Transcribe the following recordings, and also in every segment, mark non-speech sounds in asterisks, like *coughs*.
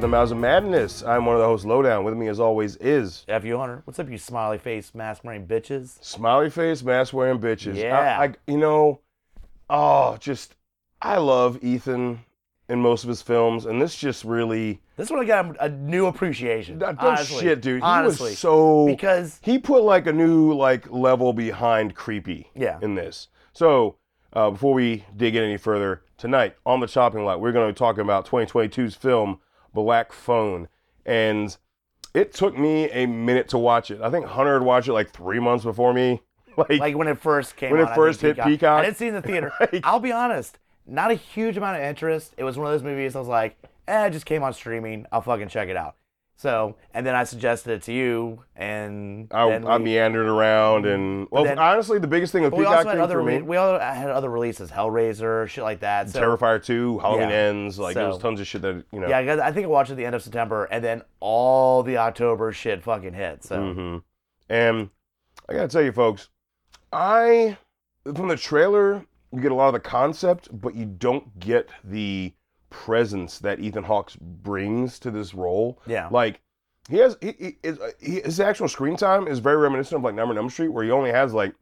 The mouths of madness. I'm one of the hosts, Lowdown. With me, as always, is F Hunter. What's up, you smiley face, mask wearing bitches? smiley face, mask wearing bitches. Yeah. I, I, you know, oh, just I love Ethan in most of his films, and this just really This one I got a new appreciation. That, honestly. shit, dude. He honestly, was so because he put like a new like level behind creepy. Yeah. In this, so uh, before we dig in any further tonight on the chopping block, we're going to be talking about 2022's film Black Phone, and it took me a minute to watch it. I think Hunter had watched it like three months before me. *laughs* Like, like when it first came When it first hit Peacock. I didn't see it in the theater. *laughs* Like- I'll be honest, not a huge amount of interest. It was one of those movies I was like, eh, it just came on streaming. I'll fucking check it out. So, and then I suggested it to you, and I, then I meandered around, and well, then- honestly, the biggest thing with we Peacock also had thing other for me, we all had other releases, Hellraiser, shit like that. So, Terrifier 2, Halloween Yeah. Ends, like there was tons of shit that you know. Yeah, I guess- I think I watched it at the end of September, and then all the October shit fucking hit. So mm-hmm. And I gotta tell you, folks, I from the trailer you get a lot of the concept, but you don't get the presence that Ethan Hawke brings to this role. yeah, Like he has, he, he, his, he, his actual screen time is very reminiscent of like Number Number Street, where he only has like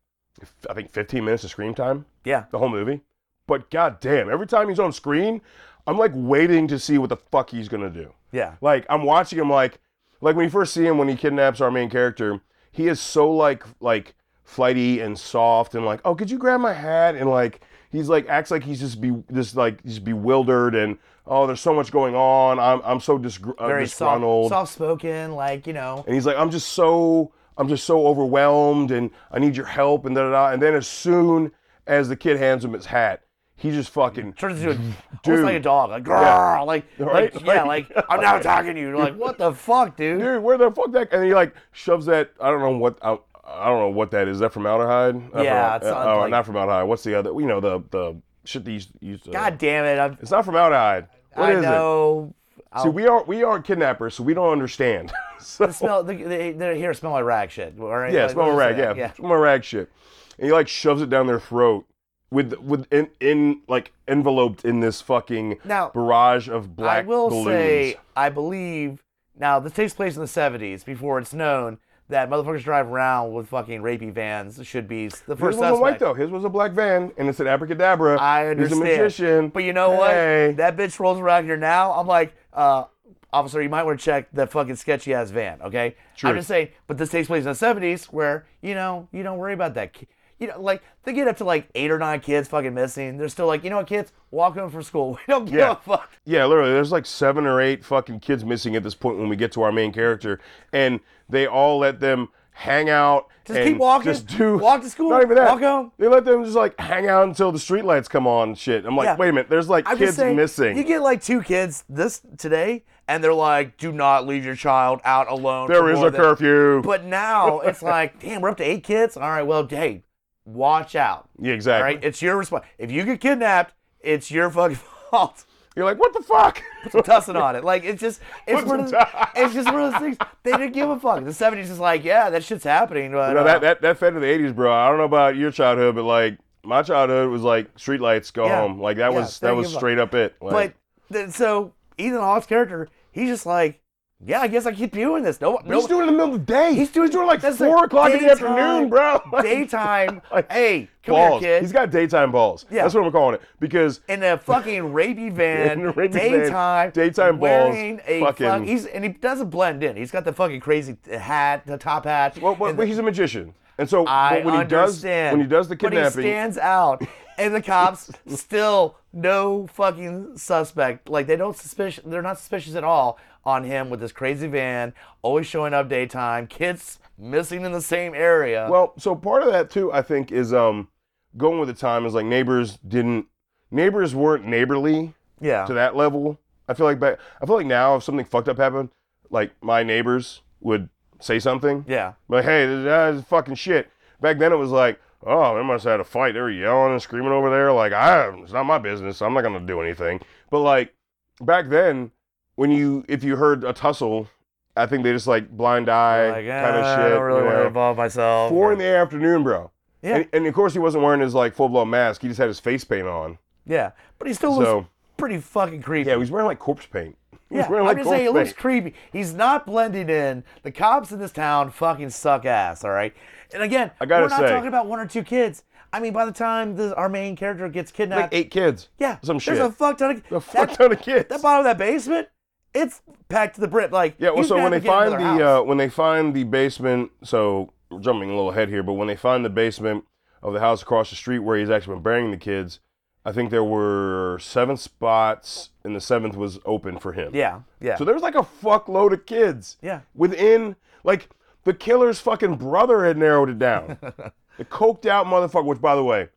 I think 15 minutes of screen time yeah, the whole movie. But goddamn, every time he's on screen, I'm like waiting to see what the fuck he's gonna do. yeah, Like I'm watching him like like when you first see him when he kidnaps our main character, he is so like like flighty and soft and like, oh, could you grab my hat? And like he's like acts like he's just be just like he's bewildered and oh, there's so much going on. I'm I'm so disgr- uh, very disgruntled. soft spoken, like you know. And he's like, I'm just so I'm just so overwhelmed and I need your help and da da da. And then as soon as the kid hands him his hat, he just fucking turns into a, *laughs* almost Dude. like a dog, like grrr, like, *laughs* Right? like yeah, Like- I'm now attacking you. Like what the fuck, dude? dude, where the fuck that? And he like shoves that. I don't know what. I, I don't know what that is. Is that formaldehyde? Not Yeah, it's not oh, like- not formaldehyde. What's the other? You know the the shit they used, used to. God damn it! I'm, It's not formaldehyde. What I is know. it? I'll- See, we are we are kidnappers, so we don't understand. *laughs* so, the smell. They, they, they here smell like rag shit. Right? yeah, Like, smell what is rag. that? Yeah, smell a rag shit. And he like shoves it down their throat with with in, in like enveloped in this fucking Now, barrage of black I will balloons. say, I believe now this takes place in the '70s before it's known that motherfuckers drive around with fucking rapey vans should be the first His first wasn't white though. His was a black van, and it said abracadabra. I understand. He's a magician. But you know Hey. what? That bitch rolls around here now. I'm like, uh, officer, you might want to check that fucking sketchy ass van, okay? True. I'm just saying, but this takes place in the 70s where, you know, you don't worry about that. You know, like, they get up to like eight or nine kids fucking missing. They're still like, you know what, kids? Walk home from school. *laughs* We don't give Yeah. a fuck. Yeah, literally, there's like seven or eight fucking kids missing at this point when we get to our main character, and they all let them hang out. Just keep walking. Just do *laughs* Walk to school, Not even that. walk home. They let them just like hang out until the streetlights come on. and Shit. I'm like, Yeah. wait a minute. There's like I'm kids saying, missing. You get like two kids this today, and they're like, do not leave your child out alone. there is a than-" curfew. But now it's like, damn, we're up to eight kids. All right, well, hey, watch out. yeah, exactly. right, it's your response. If you get kidnapped, it's your fucking *laughs* fault. You're like, what the fuck? *laughs* Put tussin on it. Like it's just, it's Put one of, the, it's just one of those things. They didn't give a fuck. The '70s is like, yeah, that shit's happening. But, You know, uh, that, that that fed to the '80s, bro. I don't know about your childhood, but like my childhood was like streetlights go Yeah. home. Like that Yeah, was that was straight up it. Like, but so Ethan Hawke's character, he's just like, yeah, I guess I keep doing this. No, But no, he's doing it in the middle of the day. He's doing- doing like that's four like o'clock in the afternoon, bro. *laughs* Like, daytime. *laughs* Like, hey, come balls. here, kid. He's got daytime balls. Yeah. That's what I'm calling it. Because in a fucking rapey van, *laughs* In a rapey van, daytime, daytime balls, a fucking- fuck- he's and he doesn't blend in. He's got the fucking crazy hat, the top hat. well, well, the- he's a magician, and so I but when he does when he does the but kidnapping, he stands out, and the cops still no fucking suspect. Like they don't suspicious. They're not suspicious at all on him with this crazy van, always showing up daytime. Kids missing in the same area. well, so part of that too, I think, is um going with the time is like neighbors didn't neighbors weren't neighborly Yeah. to that level. I feel like back, I feel like now if something fucked up happened, like my neighbors would say something, Yeah. like, "Hey, this, uh, is fucking shit." Back then it was like, "Oh, they must have had a fight. They were yelling and screaming over there." Like, I, it's not my business. I'm not gonna do anything. But like back then, when you if you heard a tussle, I think they just like blind eye Like, kind of "Ah, shit. I don't really you want know? to involve myself. Four in the afternoon, bro. Yeah. And, and of course he wasn't wearing his like full blown mask. He just had his face paint on. yeah. But he still looks pretty fucking creepy. yeah, he was wearing like corpse paint. He was Yeah, wearing I'm like just saying, it looks creepy. He's not blending in. The cops in this town fucking suck ass, all right? And again, I gotta we're not say- talking about one or two kids. I mean, by the time this, our main character gets kidnapped, Like eight kids. yeah, some shit. there's a fuck ton of A fuck that, ton of kids. that bottom of that basement, it's packed to the brim. Like, Yeah, well, so when they have to get find the uh, when they find the basement, so jumping a little ahead here, but when they find the basement of the house across the street where he's actually been burying the kids, I think there were seven spots, and the seventh was open for him. yeah, yeah, So there's like a fuckload of kids. Yeah. Within like the killer's fucking brother had narrowed it down. *laughs* the coked out motherfucker. Which, by the way,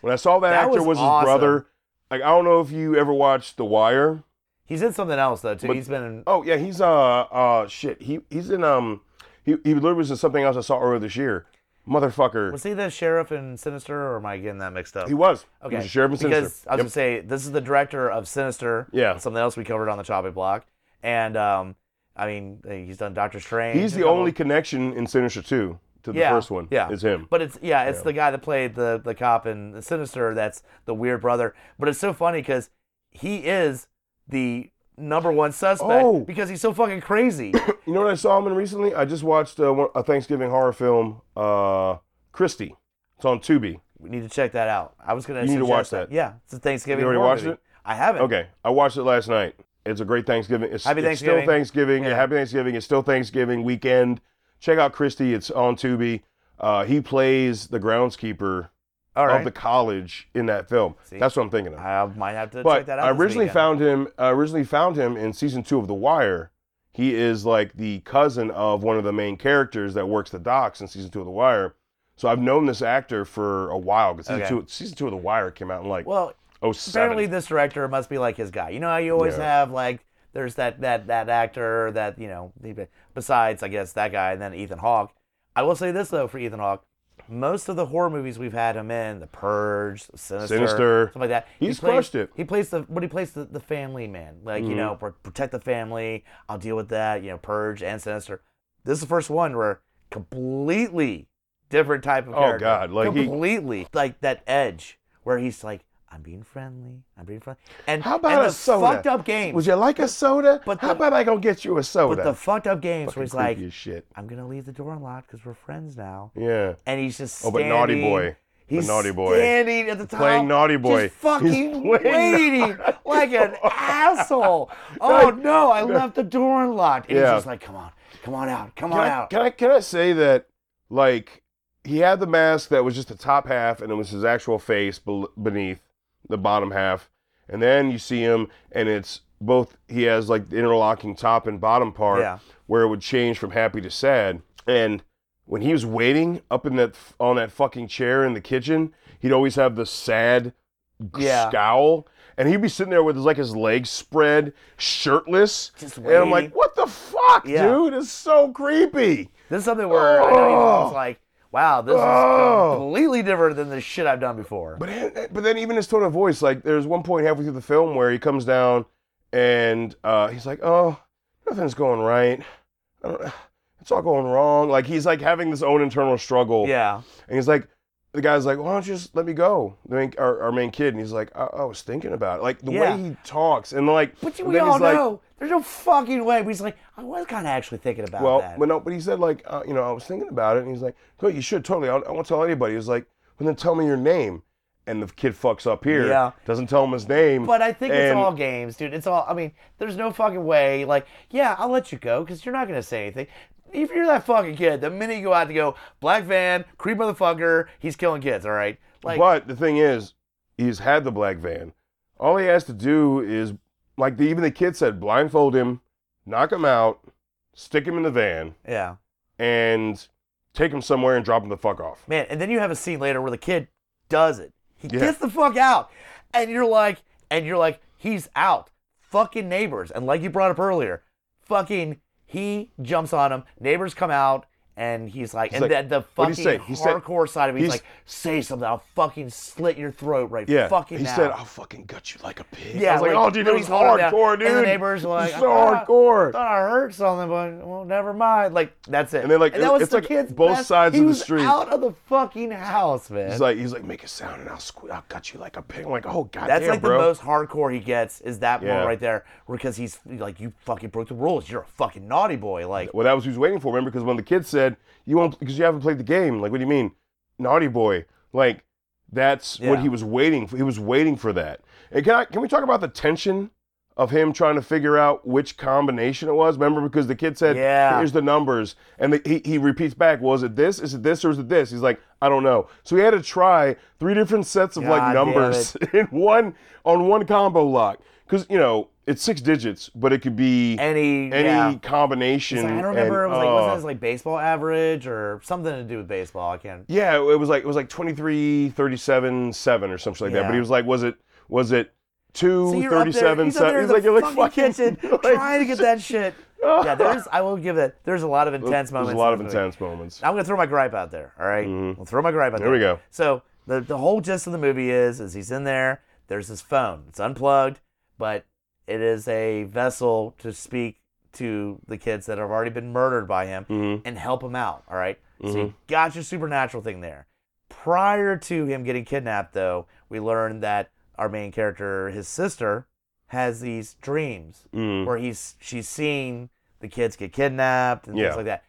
when I saw that, That actor was was, his awesome. brother. Like I don't know if you ever watched The Wire. He's in something else though too. But- he's been in, Oh yeah, he's uh uh shit. He he's in um he he literally was in something else I saw earlier this year. Motherfucker. was he the sheriff in Sinister, or am I getting that mixed up? He was. Okay. He was a sheriff in Sinister. because I was Yep. gonna say this is the director of Sinister. Yeah. Something else we covered on the chopping block, and um, I mean he's done Doctor Strange. He's the only connection in Sinister 2 to the Yeah, first one. yeah. Is him. But it's yeah, it's Yeah. the guy that played the the cop in Sinister. That's the weird brother. But it's so funny because he is the number one suspect Oh. because he's so fucking crazy. *coughs* You know what I saw him in recently? I just watched uh, one- a Thanksgiving horror film, uh, Christie. It's on Tubi. we need to check that out. I was gonna. You need to watch that. that. Yeah, it's a Thanksgiving. You already horror watched movie. it? I haven't. Okay, I watched it last night. It's a great Thanksgiving. It's, Happy it's Thanksgiving. still Thanksgiving. Yeah. Yeah. happy Thanksgiving. It's still Thanksgiving weekend. Check out Christie. It's on Tubi. Uh, he plays the groundskeeper All right. of the college in that film. See? That's what I'm thinking of. I might have to check that out. I originally found him. I originally found him in season two of The Wire. He is like the cousin of one of the main characters that works the docks in season two of The Wire. So I've known this actor for a while. 'cause season Okay. season two of The Wire came out in like Well, oh apparently this director must be like his guy. You know how you always Yeah. have like there's that that that actor that you know besides I guess that guy and then Ethan Hawke. I will say this though for Ethan Hawke, most of the horror movies we've had him in, The Purge, Sinister, Sinister. stuff like that. He's he plays, crushed it. He plays the what he plays the, the family man, like you Mhm. know pro- protect the family. I'll deal with that. You know Purge and Sinister. This is the first one where completely different type of Oh, character. God, like he- completely like that edge where he's like, I'm being friendly. I'm being friendly. And How about and a the soda? fucked up games. Would you like a soda? But How about I go get you a soda? but the fucked up games Fucking where he's like, shit. I'm gonna leave the door unlocked because we're friends now. Yeah. And he's just Oh, but naughty boy. He's naughty boy. standing at the top, Playing naughty boy. just fucking waiting like an asshole. *laughs* Oh no, I left the door unlocked. And Yeah. he's just like, come on, come on out, come Can on I, out. can I can I say that like he had the mask that was just the top half and it was his actual face beneath the bottom half, and then you see him and it's both. He has like the interlocking top and bottom part Yeah. where it would change from happy to sad. And when he was waiting up in that on that fucking chair in the kitchen, he'd always have the sad Yeah. scowl. And he'd be sitting there with his, like his legs spread, shirtless. Just and I'm like, what the fuck, Yeah. dude? It's so creepy. This is something where I know he Oh. was like, wow, this Oh. is completely different than the shit I've done before. But then, but then even his tone of voice, like there's one point halfway through the film where he comes down and uh, he's like, "Oh, nothing's going right. I don't, it's all going wrong." Like he's like having this own internal struggle. yeah. And he's like, the guy's like, "Why don't you just let me go?" The main, our, our main kid, and he's like, I, "I was thinking about it." Like the Yeah. way he talks, and like, But we all like, know there's no fucking way. But he's like, I was kind of actually thinking about Well, that. but no, but he said like, uh, you know, I was thinking about it, and he's like, "Good, you should totally. I, I won't tell anybody." He's like, "Well, then tell me your name." And the kid fucks up here. Yeah. Doesn't tell him his name. But I think it's and- all games, dude. It's all. I mean, there's no fucking way. Like, yeah, I'll let you go because you're not gonna say anything. If you're that fucking kid, the minute you go out to go, black van, creep motherfucker, he's killing kids. All right, like, but the thing is, he's had the black van. All he has to do is, like the, even the kid said, blindfold him, knock him out, stick him in the van, yeah, and take him somewhere and drop him the fuck off. man. And then you have a scene later where the kid does it. He Yeah. gets the fuck out, and you're like, and you're like, He's out. Fucking neighbors. And like you brought up earlier, fucking he jumps on him. Neighbors come out and he's like, and like- the, the fucking he? He said- hardcore side of it, he's, he's- like, say something. I'll fucking slit your throat right Yeah. fucking he now. said, "I'll fucking gut you like a pig." Yeah, I was like, like, "Oh, dude, it was he's hardcore, dude." And the neighbors were like, "I so thought- hardcore." thought I heard something, but well, never mind. Like that's it. And then, like, that was it's the like kid's both best- sides he of the street. out of the fucking house, man. He's like, he's like, make a sound and I'll sque- I'll gut you like a pig. I'm like, oh god, That's damn, like bro. the most hardcore he gets is that Yeah. moment right there, because he's like, you fucking broke the rules. You're a fucking naughty boy. Like, Well, that was what he was waiting for. Remember, because when the kid said, "You won't," because you haven't played the game. Like, what do you mean, naughty boy? Like, that's what he was waiting. for. He was waiting for that. And can I? Can we talk about the tension of him trying to figure out which combination it was? Remember, because the kid said, Yeah. "Here's the numbers," and the, he he repeats back, "Was it this? Is it this? Or is it this?" He's like, "I don't know." So he had to try three different sets of God like numbers *laughs* in one on one combo lock. Because you know it's six digits, but it could be any, any yeah. combination. It's like, I don't remember. and, it was like, uh, wasn't it like baseball average or something to do with baseball? I can't. yeah, it was like it was like 23, 37, 7 or something like that. But he was like, was it was it two, So you're up there, 37, he's up there 7? in He's the like, you're like fucking fucking kitchen *laughs* like- trying to get that *laughs* shit. yeah, there's. I will give it. There's a lot of intense There's moments. a lot of this movie. intense moments. I'm gonna throw my gripe out there. All right? I'll throw my gripe out There there. we go. So the the whole gist of the movie is is he's in there. There's his phone. It's unplugged, but it is a vessel to speak to the kids that have already been murdered by him Mm-hmm. and help him out. All right? So you got your supernatural thing there. Prior to him getting kidnapped, though, we learned that our main character, his sister, has these dreams Mm. where he's she's seeing the kids get kidnapped and Yeah. things like that.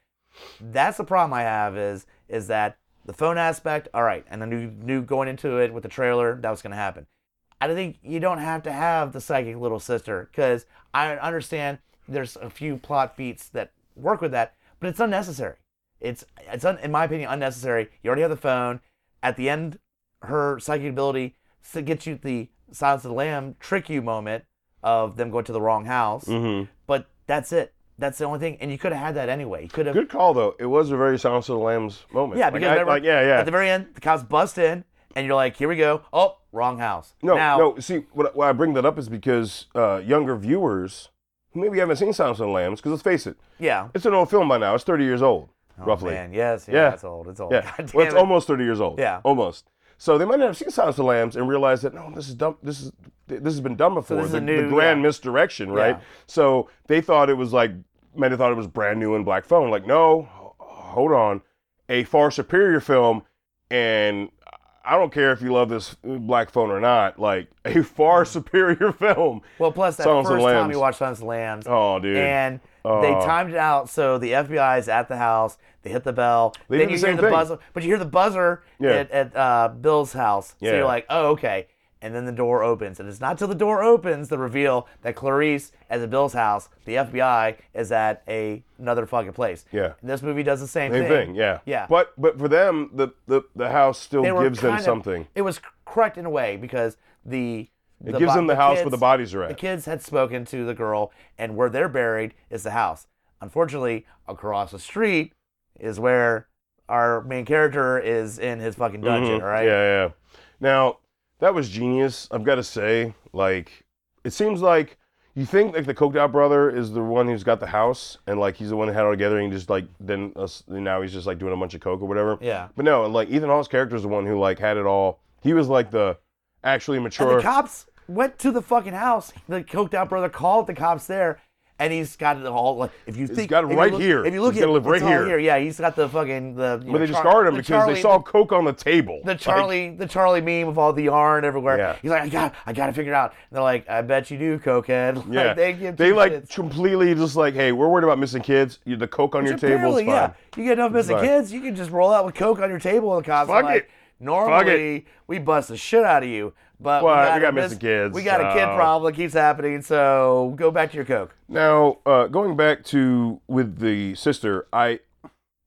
That's the problem I have is is that the phone aspect, all right, and I knew knew going into it with the trailer that was gonna happen. I think you don't have to have the psychic little sister because I understand there's a few plot beats that work with that, but it's unnecessary. It's it's un, in my opinion unnecessary. You already have the phone. At the end, her psychic ability to get you the Silence of the Lamb trick you moment of them going to the wrong house. Mm-hmm. But that's it. That's the only thing. And you could have had that anyway. You could have. Good call though. It was a very Silence of the Lambs moment. Yeah, Like, because I- remember, like yeah, yeah. At the very end, the cops bust in, and you're like, "Here we go." Oh, wrong house. No, now, no. See, what, why I bring that up is because uh, younger viewers who maybe haven't seen Silence of the Lambs, because let's face it, Yeah. it's an old film by now. It's 30 years old, Oh, roughly. Man, yes. Yeah. Yeah. It's old. It's old. Yeah, well, it's it. almost 30 years old. Yeah. almost. So they might not have seen Silence of the Lambs and realize that no, this is dumb. This is this has been done before. this is the, a new- the grand yeah. misdirection, right? Yeah. So they thought it was like might have thought it was brand new in black phone. Like no, hold on, a far superior film, and I don't care if you love this black phone or not. Like *laughs* a far superior film. Well, plus that Silence first time you watched Silence of the Lambs, Oh, dude. and they Oh. timed it out so the FBI is at the house. They hit the bell. They then you the hear the thing. buzzer, but you hear the buzzer Yeah. at, at uh, Bill's house. So Yeah. you're like, oh, okay. And then the door opens, and it's not till the door opens the reveal that Clarice, as at Bill's house, the FBI is at a another fucking place. Yeah. And this movie does the same, thing. Same thing, yeah. Yeah. But but for them, the the, the house still gives them of- something. It was correct in a way because the It gives them the house where the bodies are at. The kids had spoken to the girl, and where they're buried is the house. Unfortunately, across the street is where our main character is in his fucking dungeon. Mhm. All right. Yeah, yeah. Now that was genius. I've got to say, like, it seems like you think like the coked out brother is the one who's got the house, and like he's the one that had it all together, and just like then uh, now he's just like doing a bunch of coke or whatever. Yeah. But no, like Ethan Hawke's character is the one who like had it all. He was like the actually And mature. the cops went to the fucking house. The coked out brother called the cops there. And he's got it all like if you think he's got it right look- here. If you look He's at live right all here. Yeah, he's got the fucking the. but know, they Char- discarded him the because Charlie- they saw coke on the table. the Like, Charlie, the Charlie meme of all the yarn everywhere. Yeah. He's like, I got, I got to figure it out. And they're like, I bet you do, cokehead. *laughs* Like, yeah, they they like shits. completely just like, hey, we're worried about missing kids. You, the coke on your table is fine. yeah. You get enough missing kids, you can just roll out with coke on your table, and the cops are Fuck like, it. Normally we bust the shit out of you, but Well, we got, got miss- missing kids, We got a kid so- problem that keeps happening, so go back to your coke. Now, uh, going back to with the sister, I,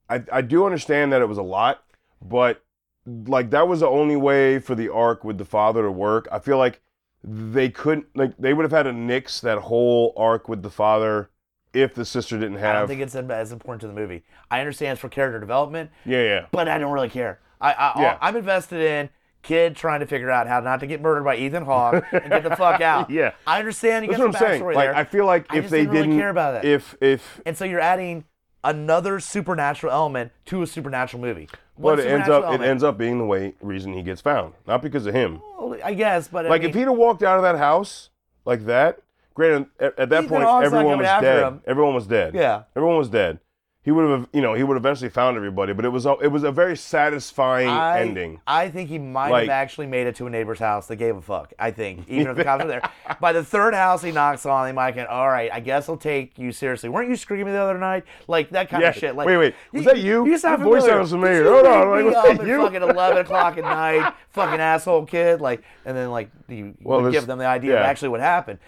I, I do understand that it was a lot, but like that was the only way for the arc with the father to work. I feel like they couldn't like they would have had to nix that whole arc with the father if the sister didn't have. I don't think it's as important to the movie. I understand it's for character development, yeah, yeah. but I don't really care. I, I Yeah. I'm invested in kid trying to figure out how not to get murdered by Ethan Hawke and get the fuck *laughs* out. Yeah. I understand you That's got what I'm some saying. Like there. I feel like I if they didn't really didn't, care about that. if if and so you're adding another supernatural element to a supernatural movie. One but it ends up it ends up being the way reason he gets found, not because of him. Well, I guess, but I Like mean, if he'd have walked out of that house like that, granted at, at that Ethan point Hawke's everyone was dead. him. Everyone was dead. Yeah. everyone was dead. He would have, you know, he would eventually found everybody, but it was a, it was a very satisfying I, ending. I think he might Like- have actually made it to a neighbor's house that gave a fuck. I think, even if the cops were there. *laughs* By the third house he knocks on, they might get, all right, I guess I'll take you seriously. Weren't you screaming the other night? Like that kind Yeah. of shit. Like, Wait, wait. Was that you? You sound Your voice familiar. sounds familiar. You Hold on, like, was up that at you? fucking 11 o'clock at *laughs* night, fucking asshole kid. Like, and then like you Well, would give them the idea of actually what happened.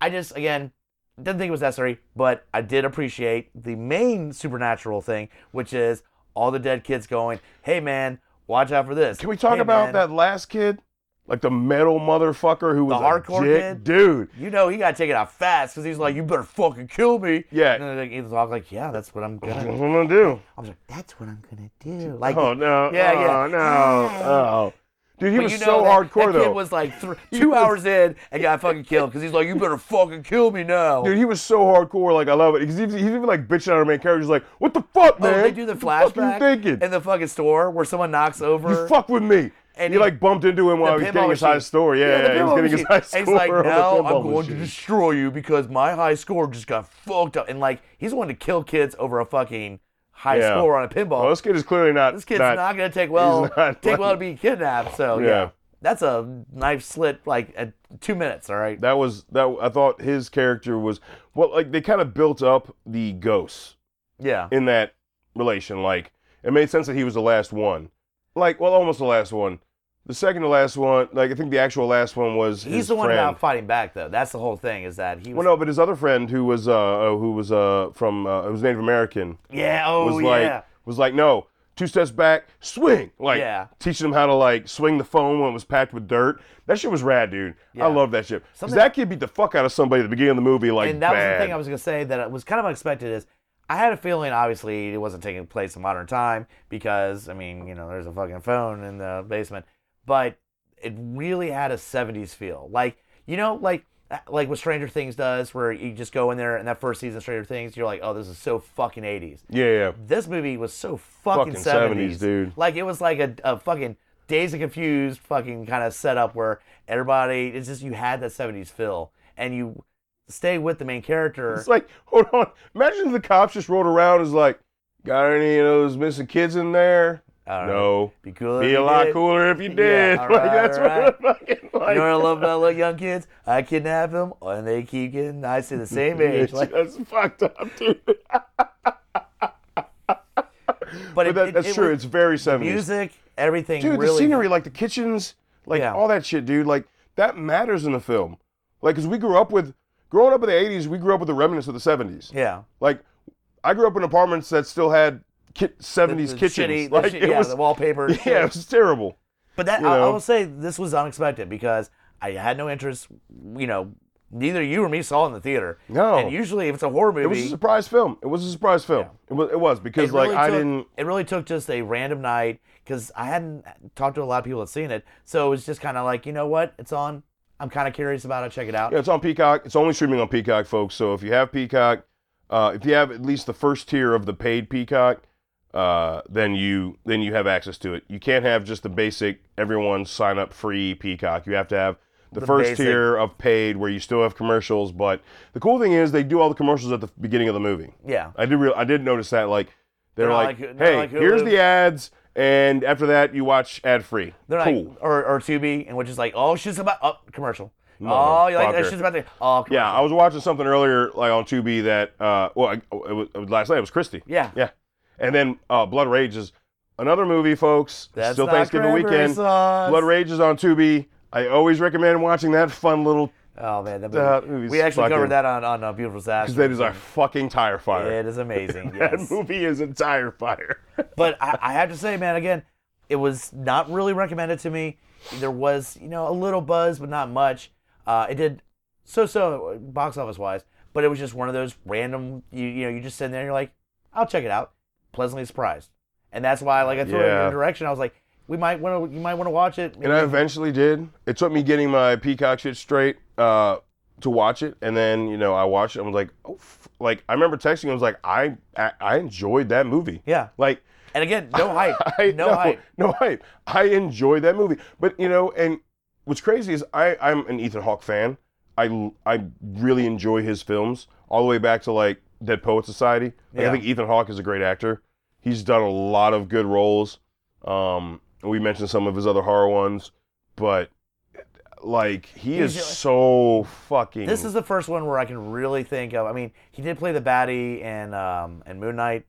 I just, again, didn't think it was necessary, but I did appreciate the main supernatural thing, which is all the dead kids going, hey man, watch out for this. Can we talk Hey, about man, that last kid, like the metal motherfucker who was The a hardcore dick? kid? dude? You know he got taken out fast because he's like, you better fucking kill me. Yeah. And Ethan Hawke's like, yeah, that's what I'm gonna. what I'm gonna do. I was like, that's what I'm gonna do. Like, Oh no! Yeah, oh, yeah. no! Oh, dude, he but was you know so that, hardcore that though. kid was like th- *laughs* two hours in and got fucking killed because he's like, you better fucking kill me now. Dude, he was so hardcore. Like I love it. He's he's even like bitching at our main character. He's like, "What the fuck, man?" Oh, they do the What the flashback you thinking? in the fucking store where someone knocks over. you fuck with me." And he, he- like bumped into him while the he was getting his high machine. score. Yeah, the he was getting his machine. high And he's like, the now I'm going to destroy you because my high score just got fucked up. And like, he's wanting to kill kids over a fucking high Yeah. score on a pinball. Well, this kid is clearly not. this kid's not, not gonna take well take well to be kidnapped. So yeah. Yeah. that's a knife slit like at two minutes. All right. that was that. I thought his character was well. Like they kind of built up the ghosts Yeah. in that relation. Like it made sense that he was the last one. Like well, almost the last one. The second to last one, like I think the actual last one was He's his the one friend. about fighting back though. That's the whole thing. Is that he was? Well, no, but his other friend, who was uh, uh, who was uh, from, uh, who was Native American, yeah. Oh was yeah. like, was like, no, two steps back, swing, like Yeah. teaching him how to like swing the phone when it was packed with dirt. That shit was rad, dude. Yeah. I love that shit. 'Cause Something- that kid beat the fuck out of somebody at the beginning of the movie, like and that was bad. the thing I was gonna say that it was kind of unexpected. Is I had a feeling, obviously, it wasn't taking place in modern time because I mean, you know, there's a fucking phone in the basement, but it really had a '70s feel. Like you know, like uh, like what Stranger Things does, where you just go in there and that first season of Stranger Things, you're like, oh, this is so fucking '80s. yeah, yeah. This movie was so fucking, Fucking 70s, 70s, dude. Like it was like a, a fucking Dazed and Confused fucking kind of setup where everybody, it's just you had that 70s feel and you stay with the main character. It's like, hold on. Imagine the cops just rolled around and was like, got any of those missing kids in there? Know. No. Be cool. Be a lot did. cooler if you did. all *laughs* like right, that's all what right. I'm fucking like. You know what I love about little young kids? *laughs* I kidnap them and they keep getting nice to the same *laughs* age. Like, that's fucked up, dude. but But it, that, it- that's it true. It's very 70s. music, everything. dude, really, the scenery, like the kitchens, like Yeah. all that shit, dude. Like that matters in the film. Like, cause we grew up with, growing up in the '80s, we grew up with the remnants of the '70s. Yeah. Like, I grew up in apartments that still had ki- '70s the kitchens. shitty- the like shit- it yeah, was, the wallpaper. *laughs* yeah, it was terrible. But that I, I, will say this was unexpected because I had no interest. You know, neither you or me saw it in the theater. No. And usually, if it's a horror movie, It was a surprise film. It was a surprise film. It was. It was because it really like I didn't. It really took just a random night because I hadn't talked to a lot of people that seen it, so it was just kind of like, you know what, it's on. I'm kind of curious about it. Check it out. Yeah, it's on Peacock. It's only streaming on Peacock, folks. So if you have Peacock, uh, if you have at least the first tier of the paid Peacock, uh, then you then you have access to it. You can't have just the basic everyone sign up free Peacock. You have to have the, The first basic. tier of paid where you still have commercials. But the cool thing is they do all the commercials at the beginning of the movie. Yeah. I did real I did notice that like they're, They're like, like- hey, like here's the ads, and after that you watch ad free. They're cool. like, or or Tubi, and which is like, oh, she's about oh commercial. No, oh, you like that? fucker. About to oh commercial. Yeah, I was watching something earlier, like on Tubi, that uh, well, I, it was, it was last night. It was Christy. Yeah. yeah, and then uh, Blood Rage is another movie, folks. That's Still Thanksgiving weekend. sauce. Blood Rage is on Tubi. I always recommend watching that fun little Oh man, that movie. That movie's we actually fucking- covered that on on uh, Beautiful Disaster. because that is a fucking tire fire. It is amazing. *laughs* that movie is a tire fire. *laughs* but I, I have to say, man, again, it was not really recommended to me. There was, you know, a little buzz, but not much. Uh, it did so-so box office wise, but it was just one of those random. You, you know, you just sit there and you're like, I'll check it out. Pleasantly surprised, and that's why, like, I threw it in Yeah. your direction. I was like, we might want to. You might want to watch it. And I eventually did. It took me getting my Peacock shit straight uh, to watch it, and then you know I watched it. and I was like, oh, f-. like I remember texting. Him. I was like, I, I I enjoyed that movie. yeah. Like And again, no *laughs* hype. I, no, hype. No hype. I enjoyed that movie. But you know, and what's crazy is I, I'm an Ethan Hawke fan. I, I really enjoy his films all the way back to like Dead Poet Society. Like, Yeah. I think Ethan Hawke is a great actor. He's done a lot of good roles. Um, we mentioned some of his other horror ones, but like he is He's- so fucking. This is the first one where I can really think of. I mean, he did play the baddie in um in Moon Knight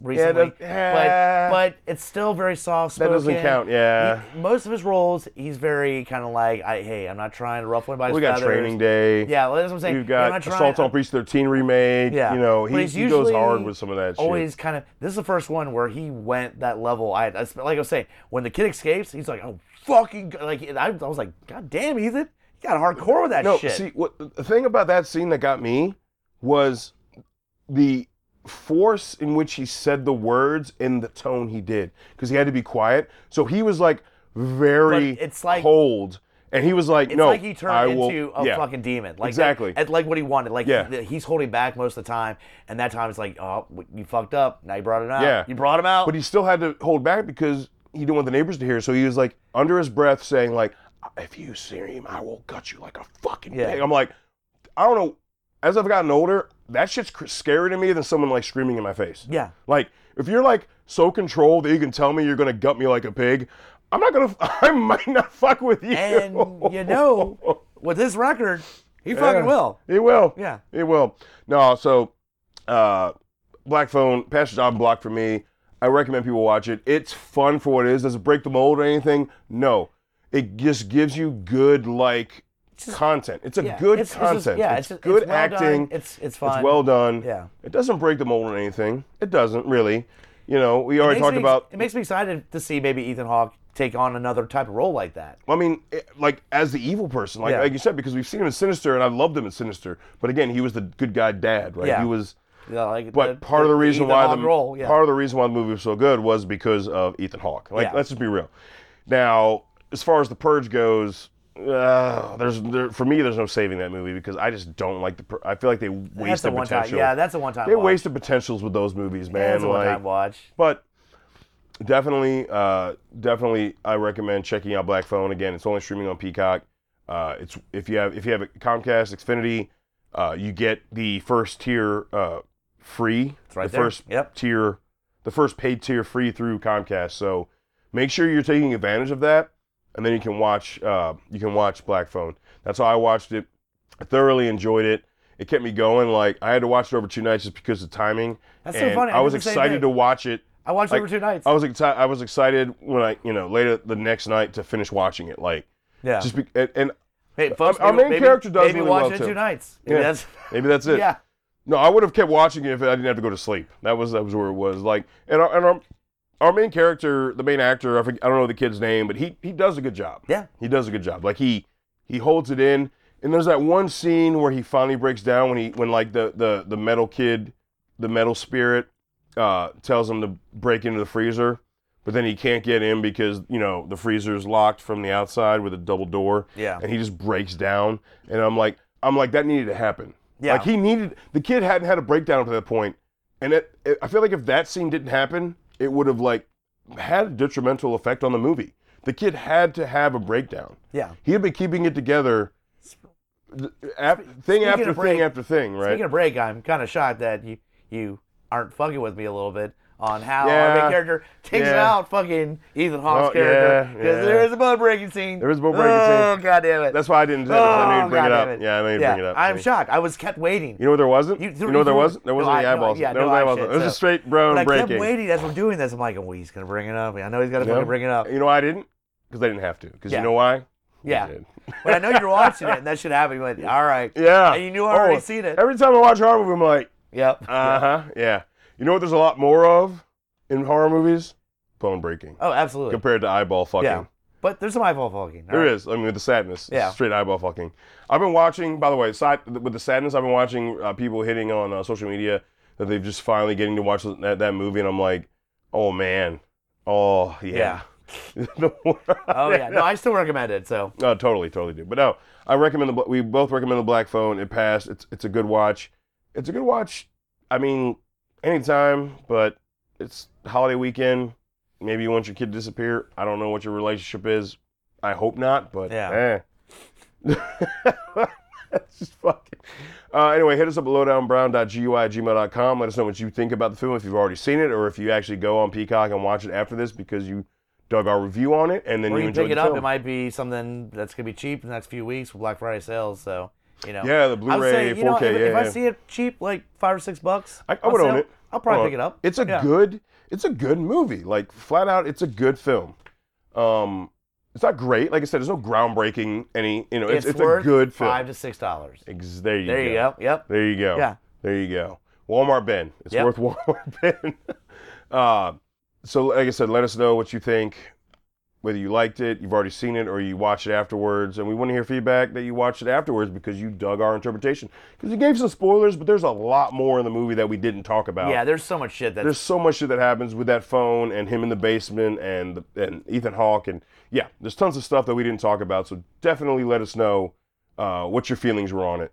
recently, that- yeah. but but it's still very soft that spoken. doesn't count. Yeah, most of his roles, he's very kind of like, I hey, I'm not trying to ruffle anybody's we got feathers. Training Day. Yeah, well, that's what I'm saying. We've I'm got trying- Assault on Precinct 13 remake. Yeah. You know, he, he goes hard with some of that shit. always kind of this is the first one where he went that level. I, I like I was saying when the kid escapes, he's like, oh fucking like I, I was like, god damn, Ethan, you got hardcore with that No, shit. see, what the thing about that scene that got me was the force in which he said the words in the tone he did because he had to be quiet. So he was like very But it's like- cold, and he was like, it's "No, like he turned I will, into a yeah. fucking demon. Like Exactly. That, like what he wanted. Like Yeah. he- he's holding back most of the time, and that time it's like, oh, you fucked up. Now you brought it out. Yeah. You brought him out. But he still had to hold back because he didn't want the neighbors to hear. So he was like under his breath saying like, "If you see him, I will gut you like a fucking Yeah. pig." I'm like, I don't know. As I've gotten older, that shit's cr- scarier to me than someone like screaming in my face. yeah. Like, if you're like so controlled that you can tell me you're gonna gut me like a pig, I'm not gonna. *laughs* I might not fuck with you. And you know, with his record, he fucking will. he will. Yeah. He will. No, so uh, Black Phone, Pastor Job block for me. I recommend people watch it. It's fun for what it is. Does it break the mold or anything? No. It just gives you good like content. It's a Yeah, good it's- it's just- content. yeah, it's, it's, good well done. acting. It's it's fun. It's well done. Yeah. It doesn't break the mold or anything. It doesn't really. You know, we already talked me- about. It makes me excited to see maybe Ethan Hawke take on another type of role like that. I mean, it- like as the evil person, like, Yeah. like you said, because we've seen him in Sinister, and I loved him in Sinister. But again, he was the good guy dad, right? Yeah. He was. Yeah, like But part of the reason Ethan why the role, yeah. part of the reason why the movie was so good was because of Ethan Hawke. Like, Yeah. let's just be real. Now, as far as the Purge goes, uh, there's there, for me, there's no saving that movie because I just don't like the. I feel like they that's a wasted one time. potential. Yeah, that's a one time. they watch. wasted potentials with those movies, Yeah, man. that's a one like, time watch. but definitely, uh, definitely, I recommend checking out Black Phone again. It's only streaming on Peacock. Uh, it's if you have if you have a Comcast Xfinity, uh, you get the first tier uh, free. It's right the there. first Yep. tier, the first paid tier free through Comcast. So make sure you're taking advantage of that, and then you can watch uh, you can watch Black Phone. That's how I watched it. I thoroughly enjoyed it. It kept me going. Like I had to watch it over two nights just because of timing. That's so funny. I I was did the same excited to watch it. I watched like, over two nights. I was excited. I was excited when I, you know, later the next night to finish watching it. Like, yeah. just be, and, and hey, folks, our maybe, main maybe, character does maybe really watch well, it too. two nights. Maybe Yeah. that's *laughs* maybe that's it. yeah. No, I would have kept watching it if I didn't have to go to sleep. That was that was where it was. Like, and our, and our, our main character, the main actor, I, forget, I don't know the kid's name, but he he does a good job. Yeah. he does a good job. Like he he holds it in. And there's that one scene where he finally breaks down when he when like the the the metal kid, the metal spirit, uh, tells him to break into the freezer, but then he can't get in because you know the freezer's locked from the outside with a double door. Yeah. and he just breaks down. And I'm like, I'm like, that needed to happen. Yeah. Like he needed the kid hadn't had a breakdown up to that point, and it, it, I feel like if that scene didn't happen, it would have like had a detrimental effect on the movie. The kid had to have a breakdown. Yeah. He had been keeping it together, ap- thing after break- thing after thing, right? Speaking of break, I'm kind of shocked that you you aren't fucking with me a little bit on how our main character takes Yeah. out fucking Ethan Hawke's Oh, character because yeah. there is a bone breaking scene. There is a bone breaking oh, scene. god damn it! That's why I didn't. It, I knew oh, you'd bring it up. damn Yeah, I you'd yeah, bring it up. I'm shocked. I was kept waiting. You know what there wasn't? You- You, know what there wasn't? There wasn't no, any I- no, eyeballs. yeah, there no eyeballs. shit, It was so- a straight bone but I breaking. kept waiting as we're doing this. I'm like, oh, he's gonna bring it up. I know he's gonna Yeah. fucking bring it up. You know why I didn't? Because I didn't have to. Because Yeah. you know why? Yeah. *laughs* But I know you're watching it, and that should happen. Went, all right. Yeah. And you knew I already Oh, seen it. Every time I watch a horror movie, I'm like, Yep. uh huh, yeah. You know what? There's a lot more of in horror movies. Bone breaking Oh, absolutely. compared to eyeball fucking. Yeah. But there's some eyeball fucking. There is. I mean, with the sadness. Yeah. Straight eyeball fucking. I've been watching, by the way, side, with the sadness, I've been watching uh, people hitting on uh, social media that they've just finally getting to watch that, that movie, and I'm like, oh man. Oh, yeah. Yeah. *laughs* Oh yeah, no, *laughs* I still recommend it. So No, totally, totally do. But no, I recommend the. We both recommend the Black Phone. It passed. It's it's a good watch. It's a good watch. I mean, anytime, but it's holiday weekend. Maybe you want your kid to disappear. I don't know what your relationship is. I hope not, but Yeah. eh. *laughs* It's just fucking. Uh, anyway, hit us up at lowdownbrown.gui@gmail.com. Let us know what you think about the film if you've already seen it, or if you actually go on Peacock and watch it after this because you dug our review on it and then or you you pick it up. film. It might be something that's gonna be cheap in the next few weeks with Black Friday sales. So you know. Yeah, the Blu-ray, say, you know, 4K, if, yeah, if I see it cheap, like five or six bucks, I, I would own sale, it. I'll probably I'll pick it up. It's a Yeah. good, it's a good movie. Like flat out, it's a good film. Um, it's not great. Like I said, there's no groundbreaking. Any, you know, it's, It's, it's, a worth good film. five to six dollars. Ex- there you There go. you go. Yep. There you go. Yeah. There you go. Walmart Ben. It's Yep. worth *laughs* Walmart Ben. uh, so, like I said, let us know what you think. Whether you liked it, you've already seen it, or you watched it afterwards, and we want to hear feedback that you watched it afterwards because you dug our interpretation. Because you gave some spoilers, but there's a lot more in the movie that we didn't talk about. Yeah, there's so much shit that's There's so much shit that happens with that phone and him in the basement and the, and Ethan Hawke and yeah, there's tons of stuff that we didn't talk about. So definitely let us know uh, what your feelings were on it.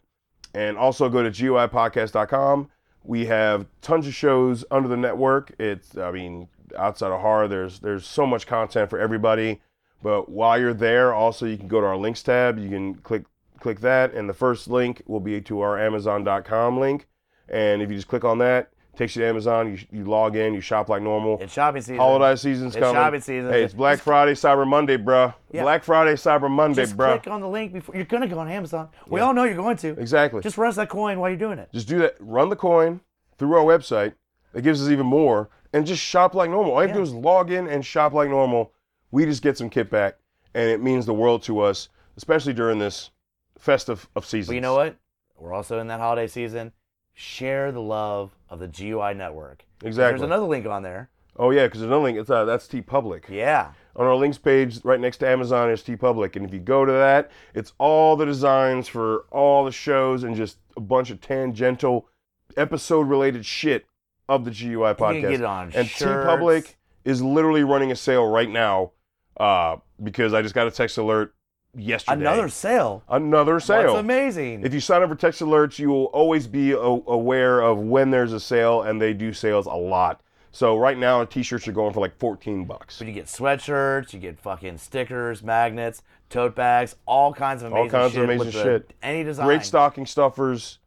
And also go to GUIPodcast.com. We have tons of shows under the network. It's I mean outside of horror, there's there's so much content for everybody. But while you're there, also you can go to our links tab. You can click click that, and the first link will be to our Amazon.com link. And if you just click on that, takes you to Amazon. You, you log in, you shop like normal. it's shopping season. Holiday season's It's coming. shopping season. Hey, it's Black Friday, Cyber Monday, bruh. Yeah. Black Friday, Cyber Monday, bro. Just bruh. click on the link before you're gonna go on Amazon. We all know you're going to. Exactly. Just run that coin while you're doing it. Just do that. Run the coin through our website. It gives us even more. And just shop like normal. All you have to do is log in and shop like normal. We just get some kickback, and it means the world to us, especially during this festive of season. But you know what? We're also in that holiday season. Share the love of the GUI network. Exactly. There's another link on there. Oh yeah, because there's another link. It's uh, that's TeePublic. Yeah. On our links page, right next to Amazon is TeePublic, and if you go to that, it's all the designs for all the shows and just a bunch of tangential episode-related shit of the GUI podcast. And T shirts. Public is literally running a sale right now uh, because I just got a text alert yesterday. Another sale. another sale. That's amazing. If you sign up for text alerts, you will always be a- aware of when there's a sale, and they do sales a lot. So right now, t-shirts are going for like 14 bucks. But you get sweatshirts, you get fucking stickers, magnets, tote bags, all kinds of amazing all kinds of shit. amazing with the- shit. Any design. Great stocking stuffers.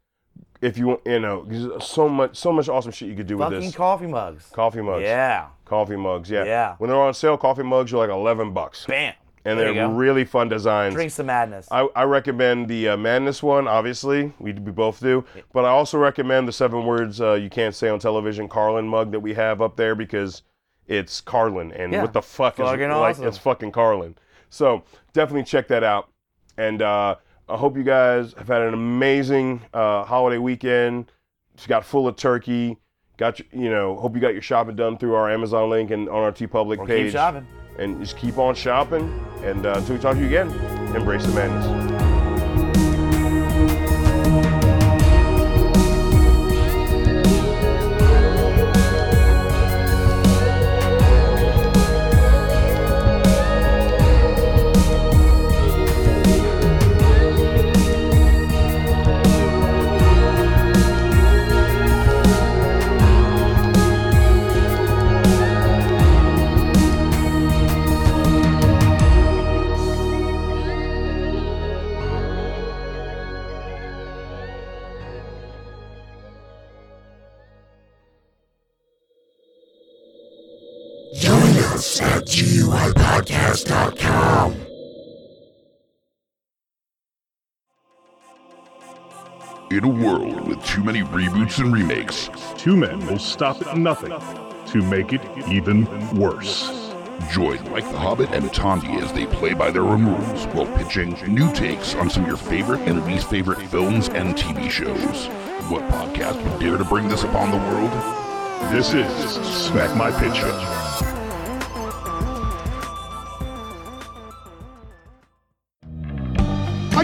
If you want, you know so much, so much awesome shit you could do with Fucking this. coffee mugs. coffee mugs. Yeah. Coffee mugs. Yeah. Yeah. When they're on sale, coffee mugs are like 11 bucks, Bam. and There they're really fun designs. Drinks the madness. I, I recommend the uh, Madness one, obviously. We, we both do. But I also recommend the seven words uh, you can't say on television Carlin mug that we have up there because it's Carlin. And Yeah. what the fuck is Fucking like? It's fucking Carlin. So definitely check that out. And uh, I hope you guys have had an amazing uh, holiday weekend. Just got full of turkey. Got your, you know, hope you got your shopping done through our Amazon link and on our TeePublic page keep shopping. and just keep on shopping. And uh, until we talk to you again, embrace the madness. In a world with too many reboots and remakes, Two men will stop at nothing to make it even worse. join Mike the Hobbit and Tondi as they play by their own rules while pitching new takes on some of your favorite and least favorite films and TV shows. What podcast would dare to bring this upon the world? This is Smack My Pitch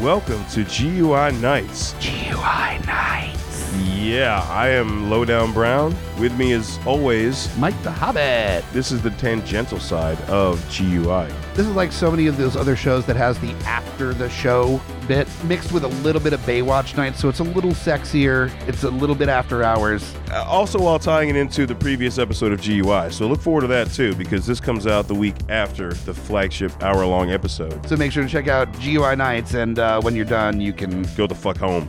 Welcome to GUI Nights. GUI Nights. Yeah, I am Lowdown Brown. With me, as always, Mike the Hobbit. this is the tangential side of GUI. This is like so many of those other shows that has the after the show bit mixed with a little bit of Baywatch night, so it's a little sexier. It's a little bit after hours. Uh, Also, while tying it into the previous episode of GUI. So look forward to that too, because this comes out the week after the flagship hour long episode. So make sure to check out GUI Nights, and uh, when you're done, you can. Go the fuck home.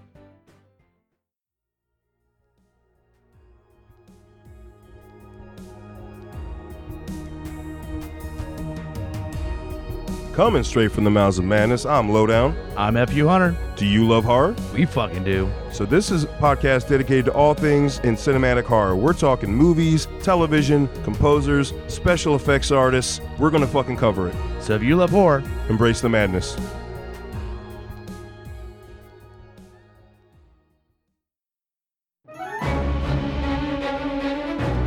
Coming straight from the mouths of madness, I'm Lowdown. I'm FU Hunter. Do you love horror? We fucking do. So this is a podcast dedicated to all things in cinematic horror. We're talking movies, television, composers, special effects artists. We're gonna fucking cover it. So if you love horror, Embrace the madness.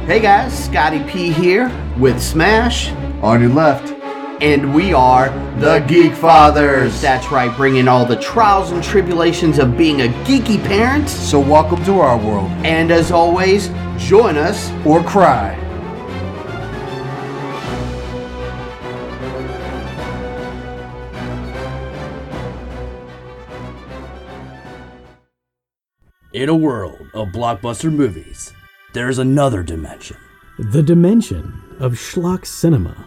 Hey guys, Scotty P here with Smash on your left. And we are the Geek Fathers. That's right, bringing all the trials and tribulations of being a geeky parent. So welcome to our world. And as always, join us. Or cry. In a world of blockbuster movies, there's another dimension. The dimension of schlock cinema.